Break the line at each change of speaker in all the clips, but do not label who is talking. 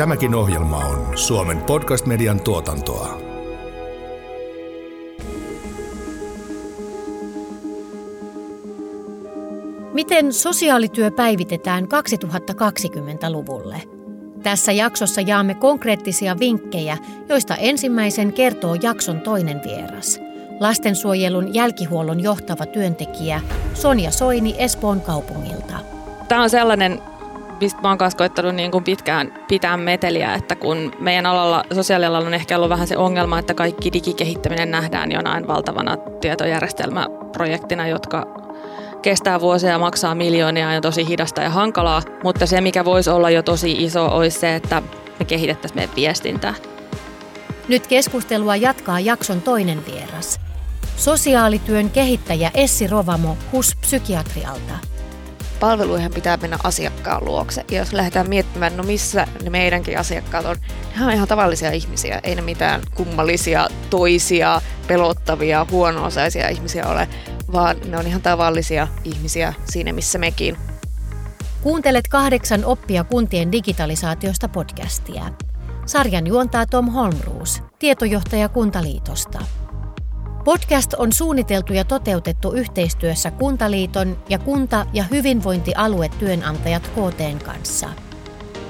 Tämäkin ohjelma on Suomen podcast-median tuotantoa.
Miten sosiaalityö päivitetään 2020-luvulle? Tässä jaksossa jaamme konkreettisia vinkkejä, joista ensimmäisen kertoo jakson toinen vieras. Lastensuojelun jälkihuollon johtava työntekijä Sonja Soini Espoon kaupungilta.
Tämä on sellainen mistä mä oon kanssa koittanut niin kuin pitkään pitää meteliä, että kun meidän alalla, sosiaalialalla on ehkä ollut vähän se ongelma, että kaikki digikehittäminen nähdään jonain valtavana tietojärjestelmäprojektina, jotka kestää vuosia ja maksaa miljoonia ja on tosi hidasta ja hankalaa, mutta se mikä voisi olla jo tosi iso olisi se, että me kehitettäisiin meidän viestintää.
Nyt keskustelua jatkaa jakson toinen vieras. Sosiaalityön kehittäjä Essi Rovamo HUS-psykiatrialta –
palveluihin pitää mennä asiakkaan luokse. Ja jos lähdetään miettimään, no missä ne meidänkin asiakkaat on, ne on ihan tavallisia ihmisiä. Ei ne mitään kummallisia, toisia, pelottavia, huono-osaisia ihmisiä ole, vaan ne on ihan tavallisia ihmisiä siinä, missä mekin.
Kuuntelet kahdeksan oppia kuntien digitalisaatiosta podcastia. Sarjan juontaa Tom Holmruus, tietojohtaja Kuntaliitosta. Podcast on suunniteltu ja toteutettu yhteistyössä Kuntaliiton ja kunta- ja hyvinvointialuetyönantajat KTn kanssa.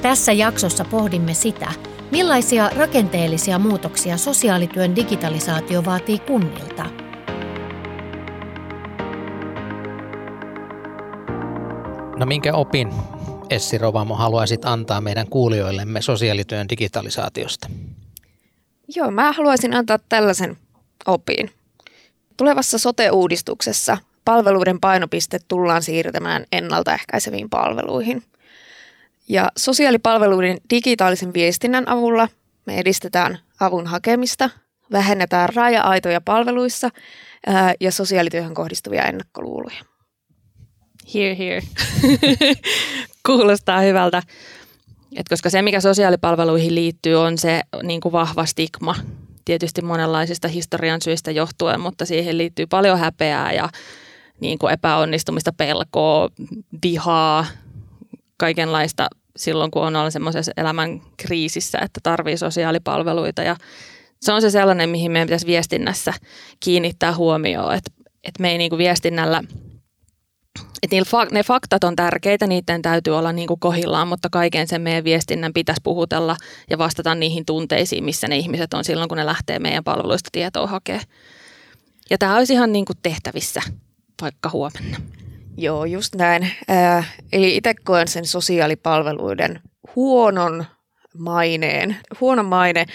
Tässä jaksossa pohdimme sitä, millaisia rakenteellisia muutoksia sosiaalityön digitalisaatio vaatii kunnilta.
No minkä opin Essi Rovamo haluaisit antaa meidän kuulijoillemme sosiaalityön digitalisaatiosta?
Joo, mä haluaisin antaa tällaisen opin. Tulevassa sote-uudistuksessa palveluiden painopiste tullaan siirtämään ennaltaehkäiseviin palveluihin. Ja sosiaalipalveluiden digitaalisen viestinnän avulla me edistetään avun hakemista, vähennetään raja-aitoja palveluissa ää, ja sosiaalityöhön kohdistuvia ennakkoluuloja.
Here, here. Kuulostaa hyvältä. Et koska se, mikä sosiaalipalveluihin liittyy, on se niin kuin vahva stigma tietysti monenlaisista historian syistä johtuen, mutta siihen liittyy paljon häpeää ja niin kuin epäonnistumista, pelkoa, vihaa, kaikenlaista silloin, kun on ollut semmoisessa elämän kriisissä, että tarvii sosiaalipalveluita. Ja se on se sellainen, mihin meidän pitäisi viestinnässä kiinnittää huomioon, että, että me ei niin kuin viestinnällä – että ne faktat on tärkeitä, niiden täytyy olla niin kuin kohillaan, mutta kaiken sen meidän viestinnän pitäisi puhutella ja vastata niihin tunteisiin, missä ne ihmiset on silloin, kun ne lähtee meidän palveluista tietoa hakemaan. Ja tämä olisi ihan niin kuin tehtävissä vaikka huomenna.
Joo, just näin. Äh, eli itse koen sen sosiaalipalveluiden huonon maineen. Huono maine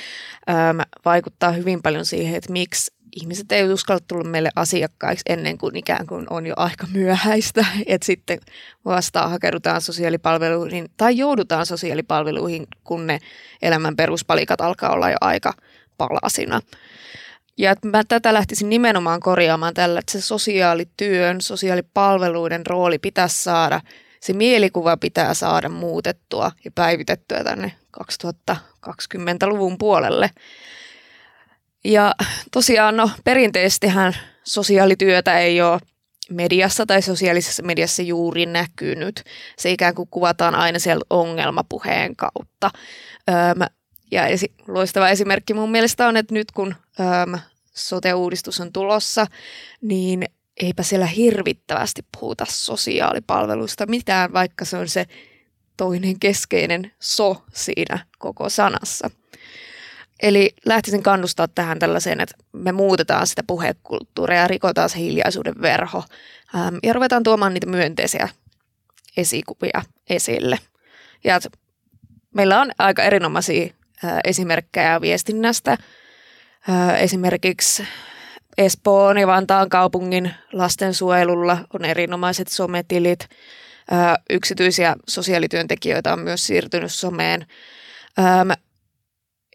ähm, vaikuttaa hyvin paljon siihen, että miksi ihmiset ei uskalla tulla meille asiakkaiksi ennen kuin ikään kuin on jo aika myöhäistä, että sitten vastaan hakeudutaan sosiaalipalveluihin tai joudutaan sosiaalipalveluihin, kun ne elämän peruspalikat alkaa olla jo aika palasina. Ja että mä tätä lähtisin nimenomaan korjaamaan tällä, että se sosiaalityön, sosiaalipalveluiden rooli pitäisi saada, se mielikuva pitää saada muutettua ja päivitettyä tänne 2020-luvun puolelle. Ja tosiaan no perinteisestihän sosiaalityötä ei ole mediassa tai sosiaalisessa mediassa juuri näkynyt. Se ikään kuin kuvataan aina siellä ongelmapuheen kautta. Öm, ja esi- loistava esimerkki mun mielestä on, että nyt kun öm, sote-uudistus on tulossa, niin eipä siellä hirvittävästi puhuta sosiaalipalveluista mitään, vaikka se on se toinen keskeinen so siinä koko sanassa. Eli lähtisin kannustaa tähän tällaiseen, että me muutetaan sitä puhekulttuuria ja rikotaan se hiljaisuuden verho ähm, ja ruvetaan tuomaan niitä myönteisiä esikuvia esille. Ja meillä on aika erinomaisia äh, esimerkkejä viestinnästä. Äh, esimerkiksi Espoon ja Vantaan kaupungin lastensuojelulla on erinomaiset sometilit. Äh, yksityisiä sosiaalityöntekijöitä on myös siirtynyt someen.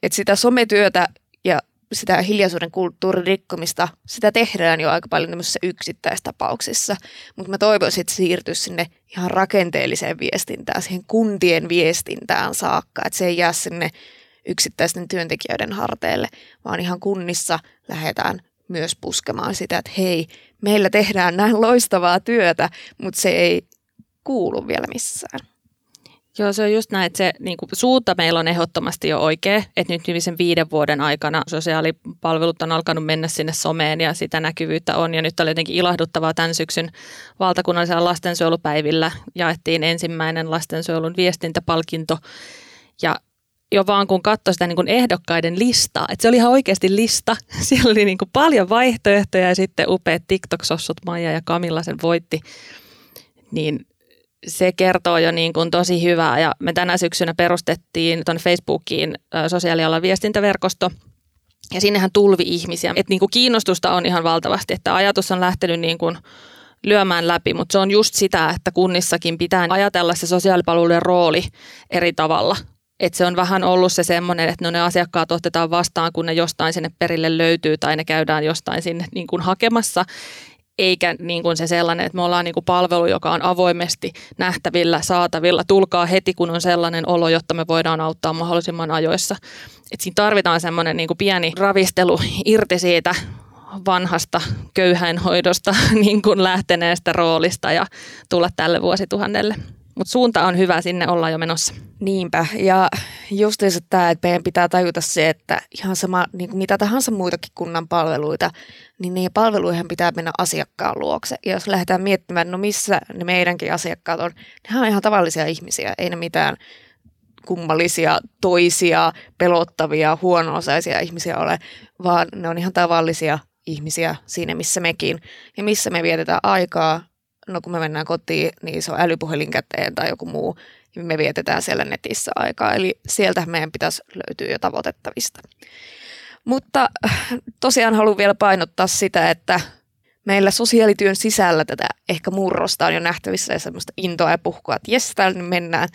Että sitä sometyötä ja sitä hiljaisuuden kulttuurin rikkomista, sitä tehdään jo aika paljon tämmöisissä yksittäistapauksissa, mutta mä toivoisin, että siirtyisi sinne ihan rakenteelliseen viestintään, siihen kuntien viestintään saakka, että se ei jää sinne yksittäisten työntekijöiden harteille, vaan ihan kunnissa lähdetään myös puskemaan sitä, että hei, meillä tehdään näin loistavaa työtä, mutta se ei kuulu vielä missään.
Joo, se on just näin, että se niin kuin, suunta meillä on ehdottomasti jo oikea, että nyt viimeisen viiden vuoden aikana sosiaalipalvelut on alkanut mennä sinne someen ja sitä näkyvyyttä on. Ja nyt oli jotenkin ilahduttavaa tämän syksyn valtakunnallisella lastensuojelupäivillä jaettiin ensimmäinen lastensuojelun viestintäpalkinto ja jo vaan kun katsoi sitä niin kuin ehdokkaiden listaa, että se oli ihan oikeasti lista. Siellä oli niin kuin paljon vaihtoehtoja ja sitten upeat TikTok-sossut Maija ja Kamilla sen voitti. Niin se kertoo jo niin kuin tosi hyvää ja me tänä syksynä perustettiin tuonne Facebookiin sosiaalialan viestintäverkosto ja sinnehän tulvi ihmisiä. Et niin kuin kiinnostusta on ihan valtavasti, että ajatus on lähtenyt niin kuin lyömään läpi, mutta se on just sitä, että kunnissakin pitää ajatella se sosiaalipalvelujen rooli eri tavalla. Et se on vähän ollut se semmoinen, että no ne asiakkaat otetaan vastaan, kun ne jostain sinne perille löytyy tai ne käydään jostain sinne niin kuin hakemassa eikä niin kuin se sellainen, että me ollaan niin kuin palvelu, joka on avoimesti nähtävillä, saatavilla. Tulkaa heti, kun on sellainen olo, jotta me voidaan auttaa mahdollisimman ajoissa. Et siinä tarvitaan semmoinen niin kuin pieni ravistelu irti siitä vanhasta köyhäinhoidosta niin kuin lähteneestä roolista ja tulla tälle vuosituhannelle. Mutta suunta on hyvä, sinne ollaan jo menossa.
Niinpä, ja justiinsa tämä, että meidän pitää tajuta se, että ihan sama, niin kuin mitä tahansa muitakin kunnan palveluita, niin niihin palveluihin pitää mennä asiakkaan luokse. Ja jos lähdetään miettimään, no missä ne meidänkin asiakkaat on, ne on ihan tavallisia ihmisiä, ei ne mitään kummallisia, toisia, pelottavia, huono-osaisia ihmisiä ole, vaan ne on ihan tavallisia ihmisiä siinä, missä mekin. Ja missä me vietetään aikaa, no kun me mennään kotiin, niin se on älypuhelin käteen tai joku muu, niin me vietetään siellä netissä aikaa. Eli sieltä meidän pitäisi löytyä jo tavoitettavista. Mutta tosiaan haluan vielä painottaa sitä, että meillä sosiaalityön sisällä tätä ehkä murrosta on jo nähtävissä ja semmoista intoa ja puhkua, että jes, täällä mennään.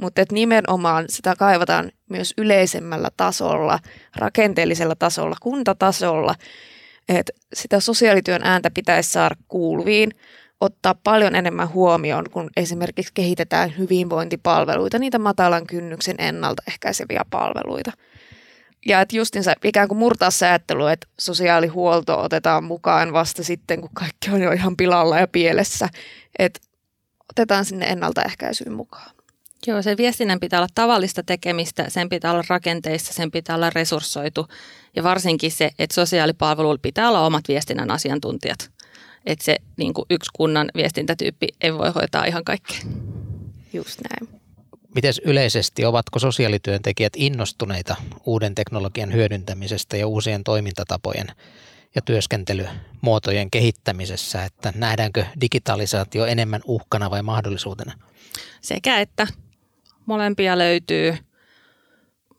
Mutta että nimenomaan sitä kaivataan myös yleisemmällä tasolla, rakenteellisella tasolla, kuntatasolla. Että sitä sosiaalityön ääntä pitäisi saada kuuluviin – ottaa paljon enemmän huomioon, kun esimerkiksi kehitetään hyvinvointipalveluita, niitä matalan kynnyksen ennaltaehkäiseviä palveluita. Ja että justinsa ikään kuin murtaa se ajattelu, että sosiaalihuolto otetaan mukaan vasta sitten, kun kaikki on jo ihan pilalla ja pielessä. Että otetaan sinne ennaltaehkäisyyn mukaan.
Joo, se viestinnän pitää olla tavallista tekemistä, sen pitää olla rakenteissa, sen pitää olla resurssoitu ja varsinkin se, että sosiaalipalveluilla pitää olla omat viestinnän asiantuntijat että se niin kuin yksi kunnan viestintätyyppi ei voi hoitaa ihan kaikkea.
Just näin.
Miten yleisesti, ovatko sosiaalityöntekijät innostuneita uuden teknologian hyödyntämisestä ja uusien toimintatapojen ja työskentelymuotojen kehittämisessä, että nähdäänkö digitalisaatio enemmän uhkana vai mahdollisuutena?
Sekä että. Molempia löytyy –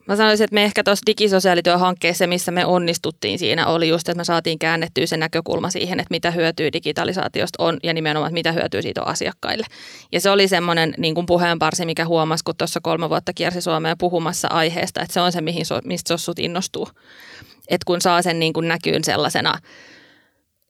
Mä sanoisin, että me ehkä tuossa digisosiaalityöhankkeessa, missä me onnistuttiin siinä, oli just, että me saatiin käännettyä se näkökulma siihen, että mitä hyötyy digitalisaatiosta on ja nimenomaan, että mitä hyötyy siitä on asiakkaille. Ja se oli semmoinen niin kuin puheenparsi, mikä huomasi, kun tuossa kolme vuotta kiersi Suomea puhumassa aiheesta, että se on se, mihin, mistä sossut innostuu. Että kun saa sen niin kuin näkyyn sellaisena,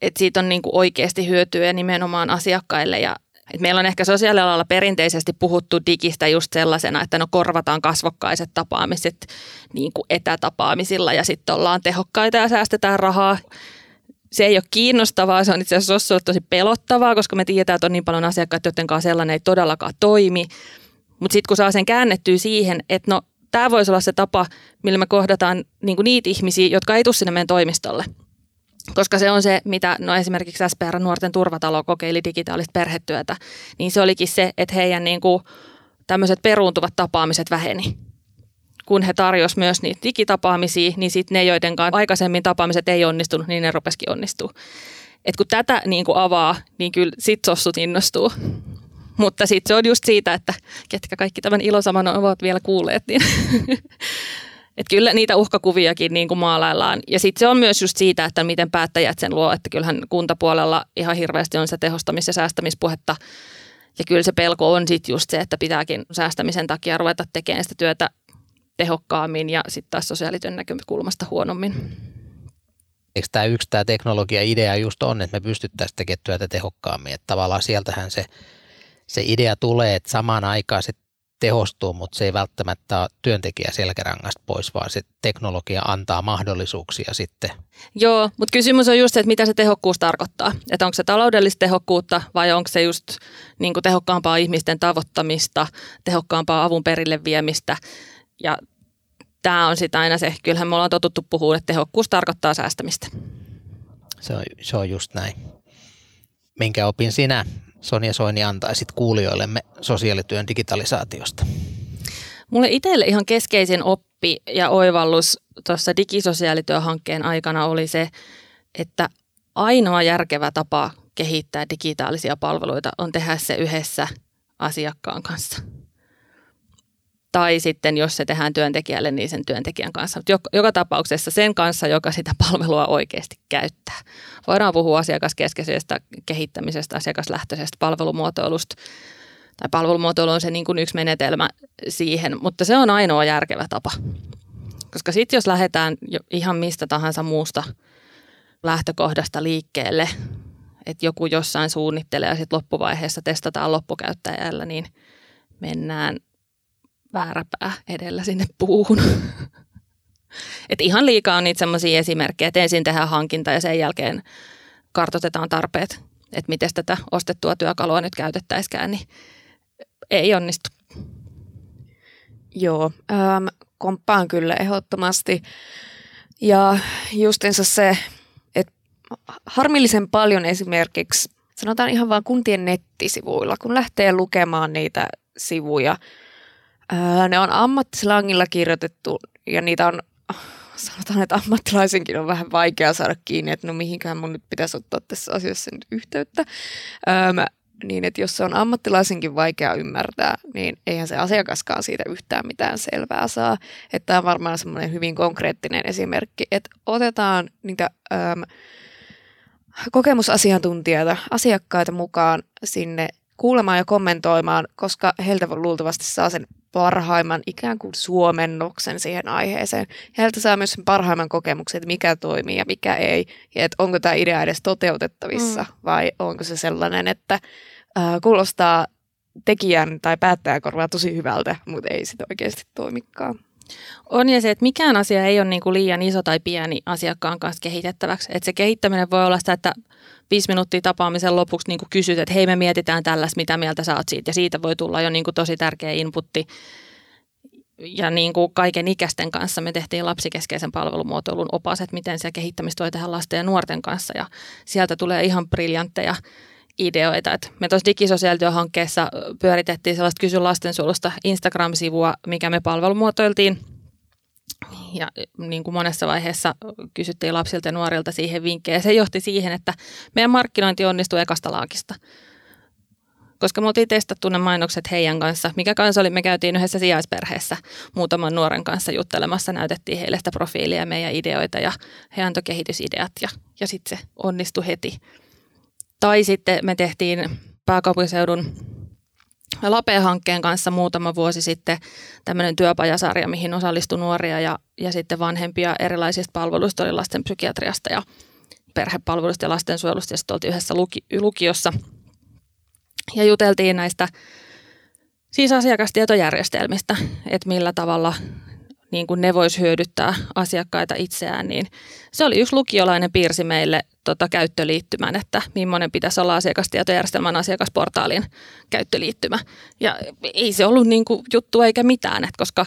että siitä on niin kuin oikeasti hyötyä nimenomaan asiakkaille ja et meillä on ehkä sosiaalialalla perinteisesti puhuttu digistä just sellaisena, että no korvataan kasvokkaiset tapaamiset niin kuin etätapaamisilla ja sitten ollaan tehokkaita ja säästetään rahaa. Se ei ole kiinnostavaa, se on itse asiassa tosi pelottavaa, koska me tiedetään, että on niin paljon asiakkaita, joiden kanssa sellainen ei todellakaan toimi. Mutta sitten kun saa sen käännettyä siihen, että no tämä voisi olla se tapa, millä me kohdataan niin kuin niitä ihmisiä, jotka ei tule sinne meidän toimistolle – koska se on se, mitä no esimerkiksi SPR Nuorten turvatalo kokeili digitaalista perhetyötä, niin se olikin se, että heidän niin kuin tämmöiset peruuntuvat tapaamiset väheni. Kun he tarjosivat myös niitä digitapaamisia, niin sitten ne, joiden kanssa aikaisemmin tapaamiset ei onnistunut, niin ne rupesikin onnistuu. Et kun tätä niin kuin avaa, niin kyllä sit sossut innostuu. Mutta sitten se on just siitä, että ketkä kaikki tämän ilosaman ovat vielä kuulleet, niin Että kyllä niitä uhkakuviakin niin kuin maalaillaan. Ja sitten se on myös just siitä, että miten päättäjät sen luo, että kyllähän kuntapuolella ihan hirveästi on se tehostamis- ja säästämispuhetta. Ja kyllä se pelko on sitten just se, että pitääkin säästämisen takia ruveta tekemään sitä työtä tehokkaammin ja sitten taas sosiaalityön näkökulmasta huonommin.
Eikö tämä yksi tämä teknologia-idea just on, että me pystyttäisiin tekemään työtä tehokkaammin. Että tavallaan sieltähän se, se idea tulee, että samaan aikaan se tehostuu, mutta se ei välttämättä ole työntekijä selkärangasta pois, vaan se teknologia antaa mahdollisuuksia sitten.
Joo, mutta kysymys on just se, että mitä se tehokkuus tarkoittaa. Että onko se taloudellista tehokkuutta vai onko se just niin kuin tehokkaampaa ihmisten tavoittamista, tehokkaampaa avun perille viemistä. Ja tämä on sitten aina se, kyllähän me ollaan totuttu puhua, että tehokkuus tarkoittaa säästämistä.
Se on, se on just näin. Minkä opin sinä Sonja Soini antaisit kuulijoillemme sosiaalityön digitalisaatiosta?
Mulle itselle ihan keskeisin oppi ja oivallus tuossa digisosiaalityöhankkeen aikana oli se, että ainoa järkevä tapa kehittää digitaalisia palveluita on tehdä se yhdessä asiakkaan kanssa tai sitten jos se tehdään työntekijälle, niin sen työntekijän kanssa. Mutta joka, tapauksessa sen kanssa, joka sitä palvelua oikeasti käyttää. Voidaan puhua asiakaskeskeisestä kehittämisestä, asiakaslähtöisestä palvelumuotoilusta. Tai palvelumuotoilu on se niin kuin yksi menetelmä siihen, mutta se on ainoa järkevä tapa. Koska sitten jos lähdetään ihan mistä tahansa muusta lähtökohdasta liikkeelle, että joku jossain suunnittelee ja sitten loppuvaiheessa testataan loppukäyttäjällä, niin mennään – väärä pää edellä sinne puuhun. Et ihan liikaa on niitä sellaisia esimerkkejä, että ensin tehdään hankinta ja sen jälkeen kartoitetaan tarpeet, että miten tätä ostettua työkalua nyt käytettäisikään, niin ei onnistu.
Joo, ähm, komppaan kyllä ehdottomasti. Ja justensa se, että harmillisen paljon esimerkiksi, sanotaan ihan vain kuntien nettisivuilla, kun lähtee lukemaan niitä sivuja, Öö, ne on ammattislangilla kirjoitettu ja niitä on, sanotaan, että ammattilaisenkin on vähän vaikea saada kiinni, että no mihinkään mun nyt pitäisi ottaa tässä asiassa nyt yhteyttä. Öö, niin, että jos se on ammattilaisenkin vaikea ymmärtää, niin eihän se asiakaskaan siitä yhtään mitään selvää saa. Että tämä on varmaan semmoinen hyvin konkreettinen esimerkki, että otetaan niitä öö, kokemusasiantuntijoita, asiakkaita mukaan sinne kuulemaan ja kommentoimaan, koska heiltä luultavasti saa sen parhaimman ikään kuin suomennoksen siihen aiheeseen. Ja heiltä saa myös sen parhaimman kokemuksen, että mikä toimii ja mikä ei. Ja että onko tämä idea edes toteutettavissa mm. vai onko se sellainen, että äh, kuulostaa tekijän tai päättäjän korvaa tosi hyvältä, mutta ei sitten oikeasti toimikaan.
On ja se, että mikään asia ei ole niin kuin liian iso tai pieni asiakkaan kanssa kehitettäväksi. Että se kehittäminen voi olla sitä, että viisi minuuttia tapaamisen lopuksi niin kysyt, että hei me mietitään tällaista, mitä mieltä sä oot siitä. Ja siitä voi tulla jo niin kuin tosi tärkeä inputti. Ja niin kuin kaiken ikäisten kanssa me tehtiin lapsikeskeisen palvelumuotoilun opas, että miten se kehittämistä voi tehdä lasten ja nuorten kanssa. Ja sieltä tulee ihan briljantteja ideoita. Et me tuossa digisosiaalityöhankkeessa pyöritettiin sellaista Kysy lastensuolusta Instagram-sivua, mikä me palvelumuotoiltiin. Ja niin kuin monessa vaiheessa kysyttiin lapsilta ja nuorilta siihen vinkkejä. Se johti siihen, että meidän markkinointi onnistui ekasta laakista. Koska me oltiin testattu ne mainokset heidän kanssa. Mikä kanssa oli, me käytiin yhdessä sijaisperheessä muutaman nuoren kanssa juttelemassa. Näytettiin heille sitä profiilia meidän ideoita ja he antoi kehitysideat ja, ja sitten se onnistui heti. Tai sitten me tehtiin pääkaupunkiseudun Lape-hankkeen kanssa muutama vuosi sitten tämmöinen työpajasarja, mihin osallistui nuoria ja, ja sitten vanhempia erilaisista palveluista, oli lasten psykiatriasta ja perhepalveluista ja lastensuojelusta ja sitten oltiin yhdessä luki, lukiossa. Ja juteltiin näistä siis asiakastietojärjestelmistä, että millä tavalla niin kuin ne vois hyödyttää asiakkaita itseään, niin se oli yksi lukiolainen piirsi meille tota, käyttöliittymän, että millainen pitäisi olla asiakastietojärjestelmän asiakasportaalin käyttöliittymä. Ja ei se ollut niin kuin juttu eikä mitään, että koska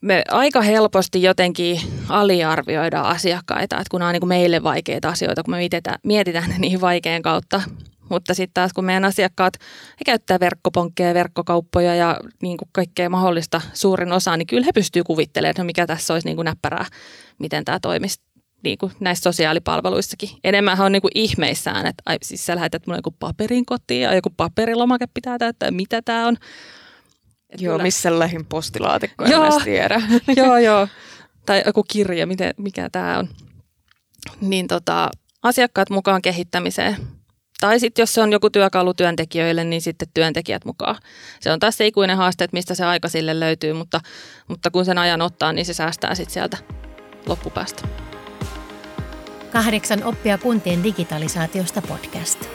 me aika helposti jotenkin aliarvioidaan asiakkaita, että kun nämä on niin meille vaikeita asioita, kun me mietitään, mietitään ne niin vaikean kautta, mutta sitten taas kun meidän asiakkaat he käyttää verkkoponkkeja, verkkokauppoja ja niin kuin kaikkea mahdollista suurin osa, niin kyllä he pystyy kuvittelemaan, että no mikä tässä olisi niin kuin näppärää, miten tämä toimisi niin kuin näissä sosiaalipalveluissakin. Enemmän on niin kuin ihmeissään, että ai, siis sä lähetät mulle joku paperin kotiin ja joku paperilomake pitää täyttää, mitä tämä on.
Et joo, kyllä. missä lähin postilaatikko, en joo, tiedä.
joo, joo. Tai joku kirja, miten, mikä tämä on. Niin tota, asiakkaat mukaan kehittämiseen tai sitten jos se on joku työkalu työntekijöille, niin sitten työntekijät mukaan. Se on taas se ikuinen haaste, että mistä se aika sille löytyy, mutta, mutta kun sen ajan ottaa, niin se säästää sitten sieltä loppupäästä.
Kahdeksan oppia kuntien digitalisaatiosta podcast.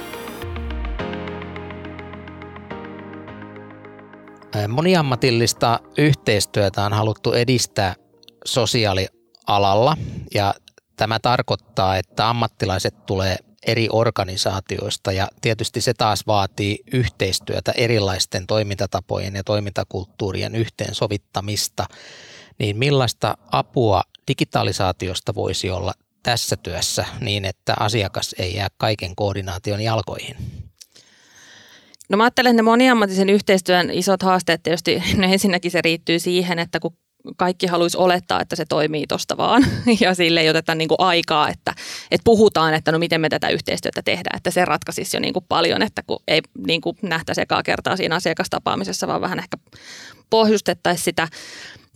Moniammatillista yhteistyötä on haluttu edistää sosiaalialalla ja tämä tarkoittaa, että ammattilaiset tulee eri organisaatioista ja tietysti se taas vaatii yhteistyötä erilaisten toimintatapojen ja toimintakulttuurien yhteensovittamista. Niin millaista apua digitalisaatiosta voisi olla tässä työssä niin, että asiakas ei jää kaiken koordinaation jalkoihin?
No mä ajattelen, että ne moniammatisen yhteistyön isot haasteet tietysti, no ensinnäkin se riittyy siihen, että kun kaikki haluaisi olettaa, että se toimii tuosta vaan ja sille ei oteta niin kuin aikaa, että, että puhutaan, että no miten me tätä yhteistyötä tehdään, että se ratkaisisi jo niin kuin paljon, että kun ei niin kuin nähtäisi ekaa kertaa siinä asiakastapaamisessa, vaan vähän ehkä pohjustettaisiin sitä.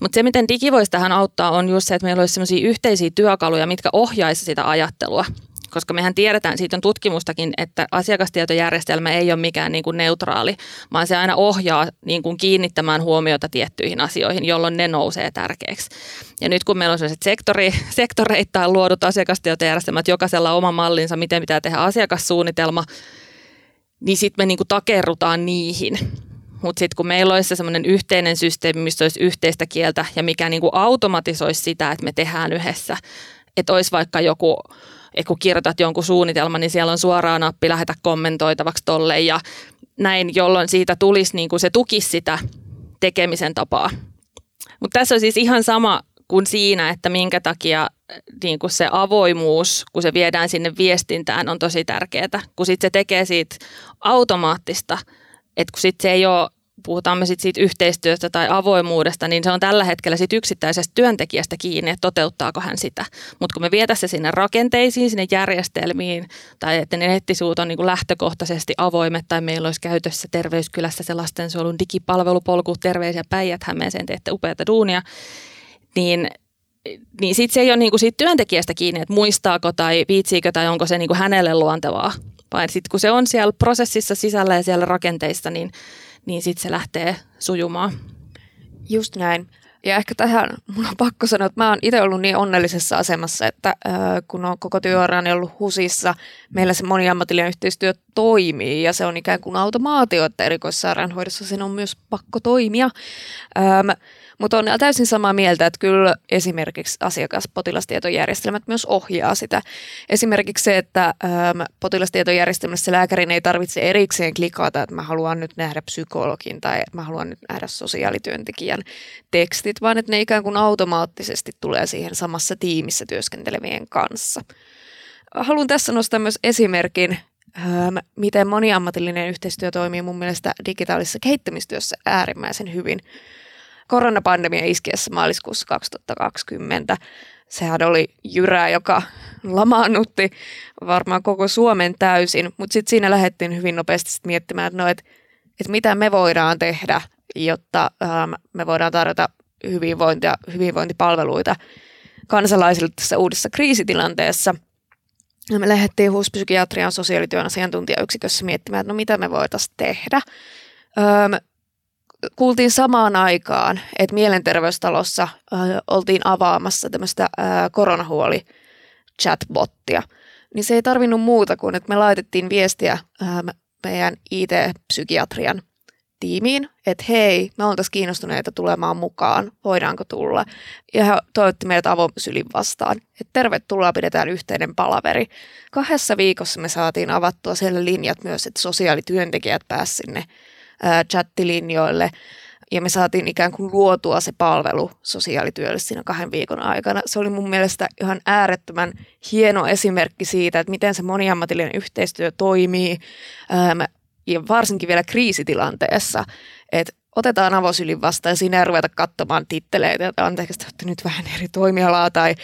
Mutta se, miten digi voisi tähän auttaa, on just se, että meillä olisi sellaisia yhteisiä työkaluja, mitkä ohjaisi sitä ajattelua koska mehän tiedetään, siitä on tutkimustakin, että asiakastietojärjestelmä ei ole mikään niin kuin neutraali, vaan se aina ohjaa niin kuin kiinnittämään huomiota tiettyihin asioihin, jolloin ne nousee tärkeäksi. Ja nyt kun meillä on sellaiset sektori, sektoreittain luodut asiakastietojärjestelmät, jokaisella oma mallinsa, miten pitää tehdä asiakassuunnitelma, niin sitten me niin kuin takerrutaan niihin. Mutta sitten kun meillä olisi semmoinen yhteinen systeemi, missä olisi yhteistä kieltä ja mikä niin kuin automatisoisi sitä, että me tehdään yhdessä, että olisi vaikka joku että kun kirjoitat jonkun suunnitelman, niin siellä on suoraan nappi lähetä kommentoitavaksi tolle ja näin, jolloin siitä tulisi niin kuin se tukisi sitä tekemisen tapaa. Mutta tässä on siis ihan sama kuin siinä, että minkä takia niin kuin se avoimuus, kun se viedään sinne viestintään, on tosi tärkeää, kun sit se tekee siitä automaattista, että kun sit se ei ole puhutaan me sit siitä yhteistyöstä tai avoimuudesta, niin se on tällä hetkellä sit yksittäisestä työntekijästä kiinni, että toteuttaako hän sitä. Mutta kun me vietä se sinne rakenteisiin, sinne järjestelmiin, tai että ne nettisivuut on niin kuin lähtökohtaisesti avoimet, tai meillä olisi käytössä Terveyskylässä se lastensuojelun digipalvelupolku, terveisiä päijät Hämeeseen, teette upeata duunia, niin niin sitten se ei ole niinku siitä työntekijästä kiinni, että muistaako tai viitsiikö tai onko se niinku hänelle luontevaa. Vaan sitten kun se on siellä prosessissa sisällä ja siellä rakenteissa, niin niin sitten se lähtee sujumaan.
Just näin. Ja ehkä tähän mun on pakko sanoa, että mä oon itse ollut niin onnellisessa asemassa, että äh, kun on koko työurani ollut HUSissa, meillä se moniammatillinen yhteistyö toimii ja se on ikään kuin automaatio, että erikoissairaanhoidossa sen on myös pakko toimia. Ähm, mutta on täysin samaa mieltä, että kyllä esimerkiksi asiakaspotilastietojärjestelmät myös ohjaa sitä. Esimerkiksi se, että äm, potilastietojärjestelmässä lääkärin ei tarvitse erikseen klikata, että mä haluan nyt nähdä psykologin tai mä haluan nyt nähdä sosiaalityöntekijän tekstit, vaan että ne ikään kuin automaattisesti tulee siihen samassa tiimissä työskentelevien kanssa. Haluan tässä nostaa myös esimerkin ähm, miten moniammatillinen yhteistyö toimii mun mielestä digitaalisessa kehittämistyössä äärimmäisen hyvin koronapandemia iskiessä maaliskuussa 2020. Sehän oli jyrä, joka lamaannutti varmaan koko Suomen täysin, mutta sitten siinä lähdettiin hyvin nopeasti miettimään, että no, et, et mitä me voidaan tehdä, jotta ähm, me voidaan tarjota hyvinvointia, hyvinvointipalveluita kansalaisille tässä uudessa kriisitilanteessa. Ja me lähdettiin HUS-psykiatrian sosiaalityön asiantuntijayksikössä miettimään, että no mitä me voitaisiin tehdä. Öm, kuultiin samaan aikaan, että mielenterveystalossa äh, oltiin avaamassa tämmöistä äh, koronahuoli chatbottia, niin se ei tarvinnut muuta kuin, että me laitettiin viestiä äh, meidän IT-psykiatrian tiimiin, että hei, me oltaisiin kiinnostuneita tulemaan mukaan, voidaanko tulla. Ja he toivotti meidät avosylin vastaan, että tervetuloa, pidetään yhteinen palaveri. Kahdessa viikossa me saatiin avattua siellä linjat myös, että sosiaalityöntekijät pääsivät sinne chattilinjoille ja me saatiin ikään kuin luotua se palvelu sosiaalityölle siinä kahden viikon aikana. Se oli mun mielestä ihan äärettömän hieno esimerkki siitä, että miten se moniammatillinen yhteistyö toimii ja varsinkin vielä kriisitilanteessa, että otetaan avosylin vastaan ja siinä ei ruveta katsomaan titteleitä, että anteeksi, että nyt vähän eri toimialaa tai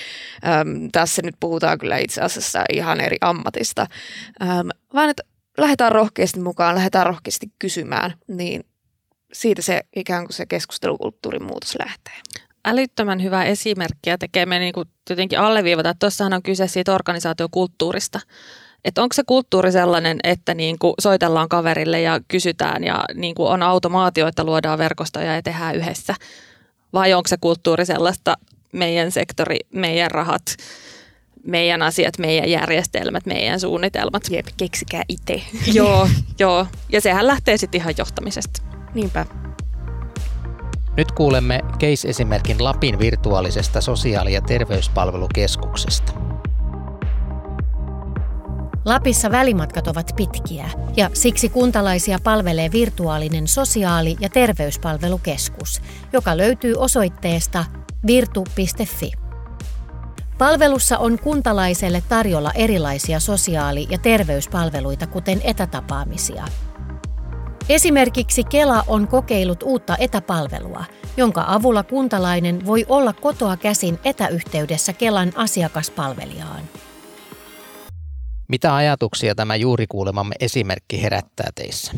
äm, tässä nyt puhutaan kyllä itse asiassa ihan eri ammatista, äm, vaan että lähdetään rohkeasti mukaan, lähdetään rohkeasti kysymään, niin siitä se ikään kuin se keskustelukulttuurin muutos lähtee.
Älyttömän hyvä esimerkki ja tekee me niin jotenkin alleviivata, että tuossahan on kyse siitä organisaatiokulttuurista. Että onko se kulttuuri sellainen, että niin kuin soitellaan kaverille ja kysytään ja niin kuin on automaatio, että luodaan verkostoja ja tehdään yhdessä? Vai onko se kulttuuri sellaista meidän sektori, meidän rahat, meidän asiat, meidän järjestelmät, meidän suunnitelmat.
Jep, keksikää itse.
joo, joo. Ja sehän lähtee sitten ihan johtamisesta.
Niinpä.
Nyt kuulemme case-esimerkin Lapin virtuaalisesta sosiaali- ja terveyspalvelukeskuksesta.
Lapissa välimatkat ovat pitkiä ja siksi kuntalaisia palvelee virtuaalinen sosiaali- ja terveyspalvelukeskus, joka löytyy osoitteesta virtu.fi. Palvelussa on kuntalaiselle tarjolla erilaisia sosiaali- ja terveyspalveluita, kuten etätapaamisia. Esimerkiksi Kela on kokeillut uutta etäpalvelua, jonka avulla kuntalainen voi olla kotoa käsin etäyhteydessä Kelan asiakaspalvelijaan.
Mitä ajatuksia tämä juuri kuulemamme esimerkki herättää teissä?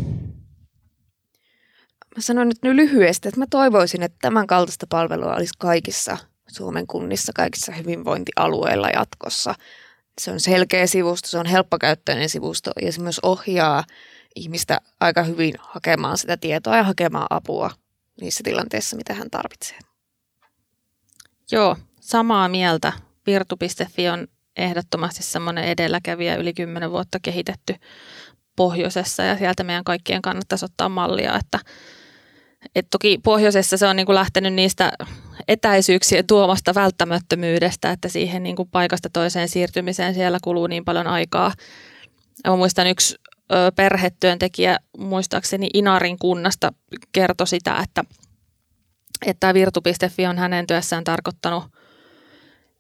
Mä sanon nyt lyhyesti, että mä toivoisin, että tämän kaltaista palvelua olisi kaikissa Suomen kunnissa, kaikissa hyvinvointialueilla jatkossa. Se on selkeä sivusto, se on helppokäyttöinen sivusto ja se myös ohjaa ihmistä aika hyvin hakemaan sitä tietoa ja hakemaan apua niissä tilanteissa, mitä hän tarvitsee.
Joo, samaa mieltä. Virtu.fi on ehdottomasti semmoinen edelläkävijä yli 10 vuotta kehitetty pohjoisessa ja sieltä meidän kaikkien kannattaisi ottaa mallia, että et toki pohjoisessa se on niin kuin lähtenyt niistä etäisyyksien tuomasta välttämättömyydestä, että siihen niin kuin paikasta toiseen siirtymiseen siellä kuluu niin paljon aikaa. Mä muistan yksi perhetyöntekijä, muistaakseni Inarin kunnasta, kertoi sitä, että, että Virtu.fi on hänen työssään tarkoittanut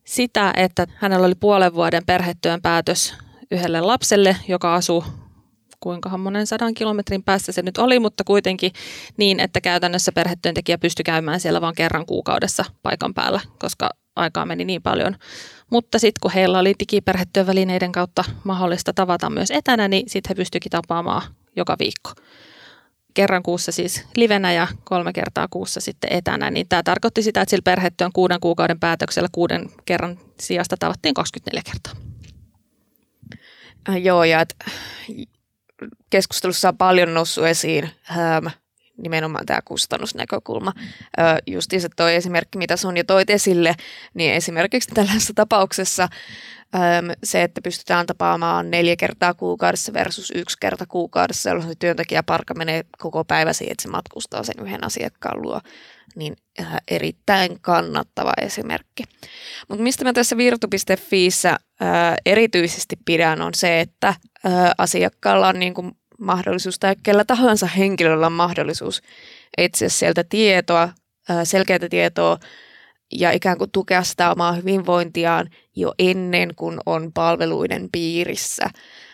sitä, että hänellä oli puolen vuoden perhetyön päätös yhdelle lapselle, joka asuu kuinka monen sadan kilometrin päässä se nyt oli, mutta kuitenkin niin, että käytännössä perhetyöntekijä pystyi käymään siellä vain kerran kuukaudessa paikan päällä, koska aikaa meni niin paljon. Mutta sitten kun heillä oli digiperhetyövälineiden kautta mahdollista tavata myös etänä, niin sitten he pystyikin tapaamaan joka viikko. Kerran kuussa siis livenä ja kolme kertaa kuussa sitten etänä, niin tämä tarkoitti sitä, että sillä perhetyön kuuden kuukauden päätöksellä kuuden kerran sijasta tavattiin 24 kertaa.
Äh, joo, ja et, keskustelussa on paljon noussut esiin ähm, nimenomaan tämä kustannusnäkökulma. Äh, justiinsa toi esimerkki, mitä Sonja toit esille, niin esimerkiksi tällaisessa tapauksessa se, että pystytään tapaamaan neljä kertaa kuukaudessa versus yksi kerta kuukaudessa, jolloin se työntekijäparkka menee koko päivä siihen, että se matkustaa sen yhden asiakkaan luo, niin äh, erittäin kannattava esimerkki. Mutta mistä mä tässä virtu.fiissä äh, erityisesti pidän on se, että äh, asiakkaalla on niin kuin mahdollisuus tai kellä tahansa henkilöllä on mahdollisuus etsiä sieltä tietoa, selkeää tietoa ja ikään kuin tukea sitä omaa hyvinvointiaan jo ennen kuin on palveluiden piirissä.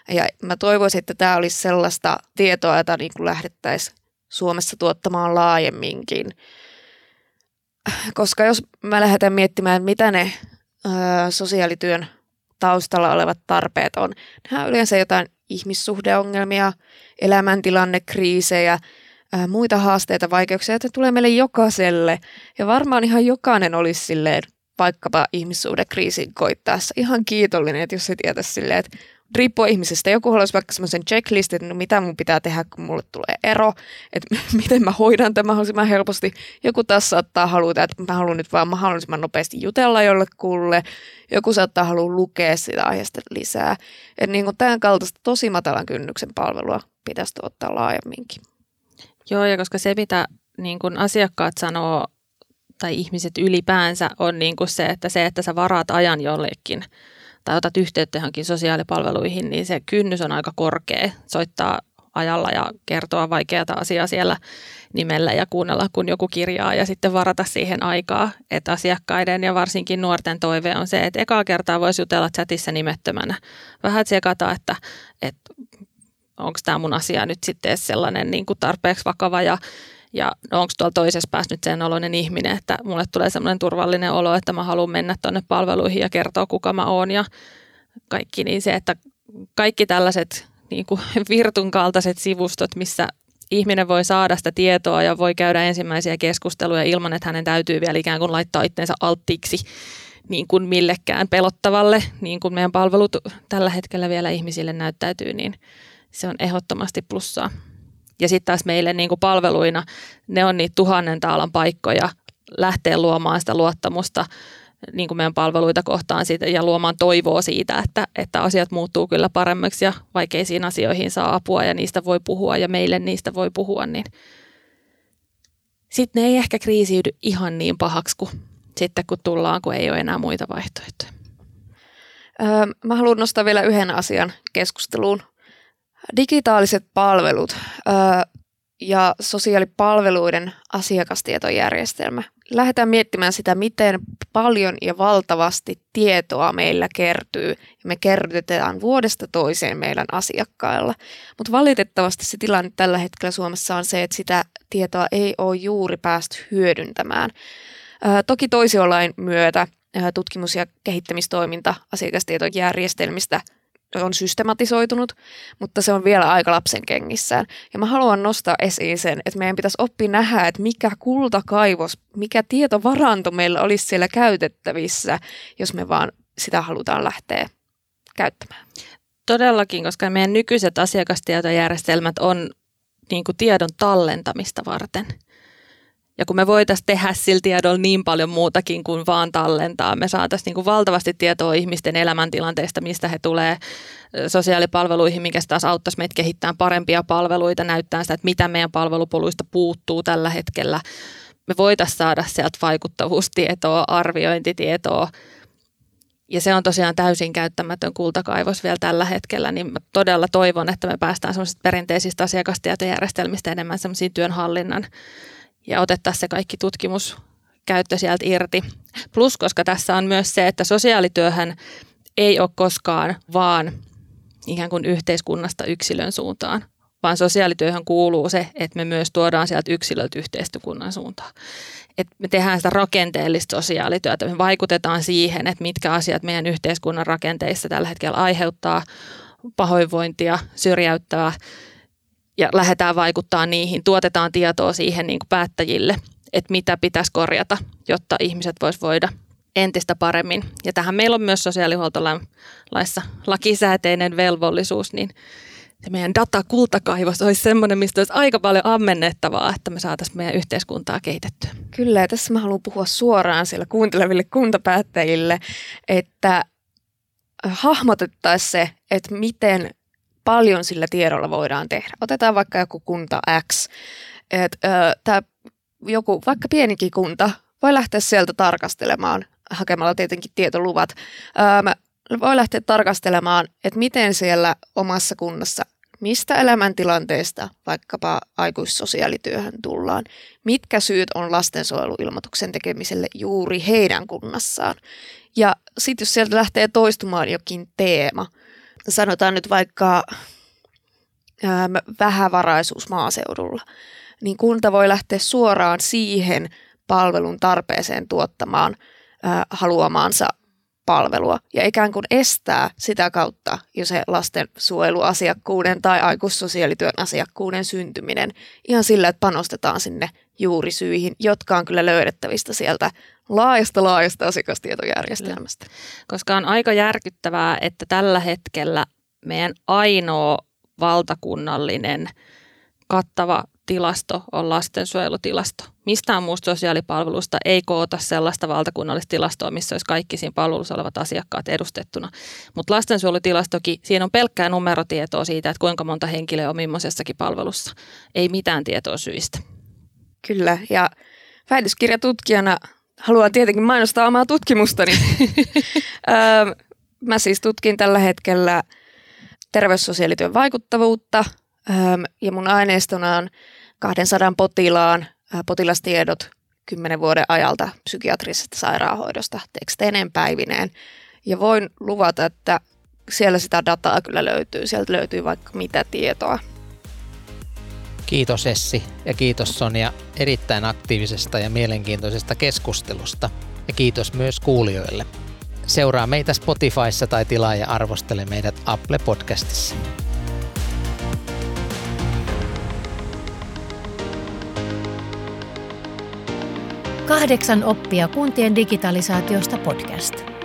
Ja mä toivoisin, että tämä olisi sellaista tietoa, jota niin kuin lähdettäisiin Suomessa tuottamaan laajemminkin. Koska jos mä lähdetään miettimään, mitä ne ö, sosiaalityön taustalla olevat tarpeet on, nehän on yleensä jotain ihmissuhdeongelmia, elämäntilannekriisejä, ää, muita haasteita, vaikeuksia, että tulee meille jokaiselle. Ja varmaan ihan jokainen olisi silleen, vaikkapa ihmissuhdekriisin koittaessa ihan kiitollinen, että jos se tietäisi silleen, että riippuu ihmisestä. Joku haluaisi vaikka semmoisen checklistin, että no mitä mun pitää tehdä, kun mulle tulee ero, että miten mä hoidan tämän mahdollisimman helposti. Joku taas saattaa haluta, että mä haluan nyt vaan mahdollisimman nopeasti jutella jollekulle. Joku saattaa halua lukea sitä aiheesta lisää. Että niin kuin tämän kaltaista tosi matalan kynnyksen palvelua pitäisi tuottaa laajemminkin.
Joo, ja koska se, mitä niin kuin asiakkaat sanoo tai ihmiset ylipäänsä on niin kuin se, että se, että sä varaat ajan jollekin – tai otat yhteyttä johonkin sosiaalipalveluihin, niin se kynnys on aika korkea soittaa ajalla ja kertoa vaikeata asiaa siellä nimellä ja kuunnella, kun joku kirjaa ja sitten varata siihen aikaa. Että asiakkaiden ja varsinkin nuorten toive on se, että ekaa kertaa voisi jutella chatissa nimettömänä. Vähän tsekata, että, että onko tämä mun asia nyt sitten sellainen niin kuin tarpeeksi vakava ja ja no onko tuolla toisessa päässä nyt sen oloinen ihminen, että mulle tulee semmoinen turvallinen olo, että mä haluan mennä tuonne palveluihin ja kertoa, kuka mä oon ja kaikki. Niin se, että kaikki tällaiset niin kuin virtun kaltaiset sivustot, missä ihminen voi saada sitä tietoa ja voi käydä ensimmäisiä keskusteluja ilman, että hänen täytyy vielä ikään kuin laittaa itseensä alttiiksi niin kuin millekään pelottavalle, niin kuin meidän palvelut tällä hetkellä vielä ihmisille näyttäytyy, niin se on ehdottomasti plussaa. Ja sitten taas meille niin kuin palveluina ne on niitä tuhannen taalan paikkoja lähteä luomaan sitä luottamusta niin kuin meidän palveluita kohtaan siitä, ja luomaan toivoa siitä, että, että asiat muuttuu kyllä paremmaksi ja vaikeisiin asioihin saa apua ja niistä voi puhua ja meille niistä voi puhua, niin sitten ne ei ehkä kriisiydy ihan niin pahaksi kuin sitten kun tullaan, kun ei ole enää muita vaihtoehtoja.
Öö, mä haluan nostaa vielä yhden asian keskusteluun. Digitaaliset palvelut öö, ja sosiaalipalveluiden asiakastietojärjestelmä. Lähdetään miettimään sitä, miten paljon ja valtavasti tietoa meillä kertyy. Ja me kerrytetään vuodesta toiseen meidän asiakkailla. Mutta valitettavasti se tilanne tällä hetkellä Suomessa on se, että sitä tietoa ei ole juuri päästy hyödyntämään. Toki toisiolain myötä tutkimus- ja kehittämistoiminta asiakastietojärjestelmistä on systematisoitunut, mutta se on vielä aika lapsen kengissään. Ja mä haluan nostaa esiin sen, että meidän pitäisi oppia nähdä, että mikä kultakaivos, mikä tietovaranto meillä olisi siellä käytettävissä, jos me vaan sitä halutaan lähteä käyttämään.
Todellakin, koska meidän nykyiset asiakastietojärjestelmät on niin kuin tiedon tallentamista varten – ja kun me voitaisiin tehdä sillä tiedolla niin paljon muutakin kuin vaan tallentaa, me saataisiin niin valtavasti tietoa ihmisten elämäntilanteesta, mistä he tulee sosiaalipalveluihin, mikä taas auttaisi meitä kehittämään parempia palveluita, näyttää sitä, että mitä meidän palvelupoluista puuttuu tällä hetkellä. Me voitaisiin saada sieltä vaikuttavuustietoa, arviointitietoa, ja se on tosiaan täysin käyttämätön kultakaivos vielä tällä hetkellä, niin mä todella toivon, että me päästään semmoisista perinteisistä asiakastietojärjestelmistä enemmän semmoisiin työnhallinnan ja otettaisiin se kaikki tutkimuskäyttö sieltä irti. Plus, koska tässä on myös se, että sosiaalityöhän ei ole koskaan vaan ikään kuin yhteiskunnasta yksilön suuntaan, vaan sosiaalityöhön kuuluu se, että me myös tuodaan sieltä yksilöltä yhteiskunnan suuntaan. Että me tehdään sitä rakenteellista sosiaalityötä, me vaikutetaan siihen, että mitkä asiat meidän yhteiskunnan rakenteissa tällä hetkellä aiheuttaa pahoinvointia, syrjäyttävää ja lähdetään vaikuttaa niihin, tuotetaan tietoa siihen niin kuin päättäjille, että mitä pitäisi korjata, jotta ihmiset vois voida entistä paremmin. Ja tähän meillä on myös sosiaalihuoltolaissa lakisääteinen velvollisuus, niin se meidän datakultakaivos olisi semmoinen, mistä olisi aika paljon ammennettavaa, että me saataisiin meidän yhteiskuntaa kehitettyä.
Kyllä, ja tässä mä haluan puhua suoraan siellä kuunteleville kuntapäättäjille, että hahmotettaisiin se, että miten paljon sillä tiedolla voidaan tehdä. Otetaan vaikka joku kunta X. Et, ö, tää joku, vaikka pienikin kunta voi lähteä sieltä tarkastelemaan, hakemalla tietenkin tietoluvat. Ö, voi lähteä tarkastelemaan, että miten siellä omassa kunnassa mistä elämäntilanteesta vaikkapa aikuissosiaalityöhön tullaan, mitkä syyt on lastensuojeluilmoituksen tekemiselle juuri heidän kunnassaan. Ja sitten jos sieltä lähtee toistumaan jokin teema, sanotaan nyt vaikka ähm, vähävaraisuus maaseudulla, niin kunta voi lähteä suoraan siihen palvelun tarpeeseen tuottamaan äh, haluamaansa palvelua ja ikään kuin estää sitä kautta jo se lastensuojeluasiakkuuden tai aikuissosiaalityön asiakkuuden syntyminen ihan sillä, että panostetaan sinne juurisyihin, jotka on kyllä löydettävistä sieltä laajasta laajasta asiakastietojärjestelmästä.
Koska on aika järkyttävää, että tällä hetkellä meidän ainoa valtakunnallinen kattava tilasto on lastensuojelutilasto. Mistään muusta sosiaalipalvelusta ei koota sellaista valtakunnallista tilastoa, missä olisi kaikki siinä palvelussa olevat asiakkaat edustettuna. Mutta lastensuojelutilastokin, siinä on pelkkää numerotietoa siitä, että kuinka monta henkilöä on millaisessakin palvelussa. Ei mitään tietoa syistä.
Kyllä, ja väitöskirjatutkijana haluan tietenkin mainostaa omaa tutkimustani. Mä siis tutkin tällä hetkellä terveyssosiaalityön vaikuttavuutta ja mun aineistona on 200 potilaan potilastiedot 10 vuoden ajalta psykiatrisesta sairaanhoidosta teksteineen päivineen. Ja voin luvata, että siellä sitä dataa kyllä löytyy. Sieltä löytyy vaikka mitä tietoa.
Kiitos Essi ja kiitos Sonja erittäin aktiivisesta ja mielenkiintoisesta keskustelusta. Ja kiitos myös kuulijoille. Seuraa meitä Spotifyssa tai tilaa ja arvostele meidät Apple Podcastissa.
Kahdeksan oppia kuntien digitalisaatiosta podcast.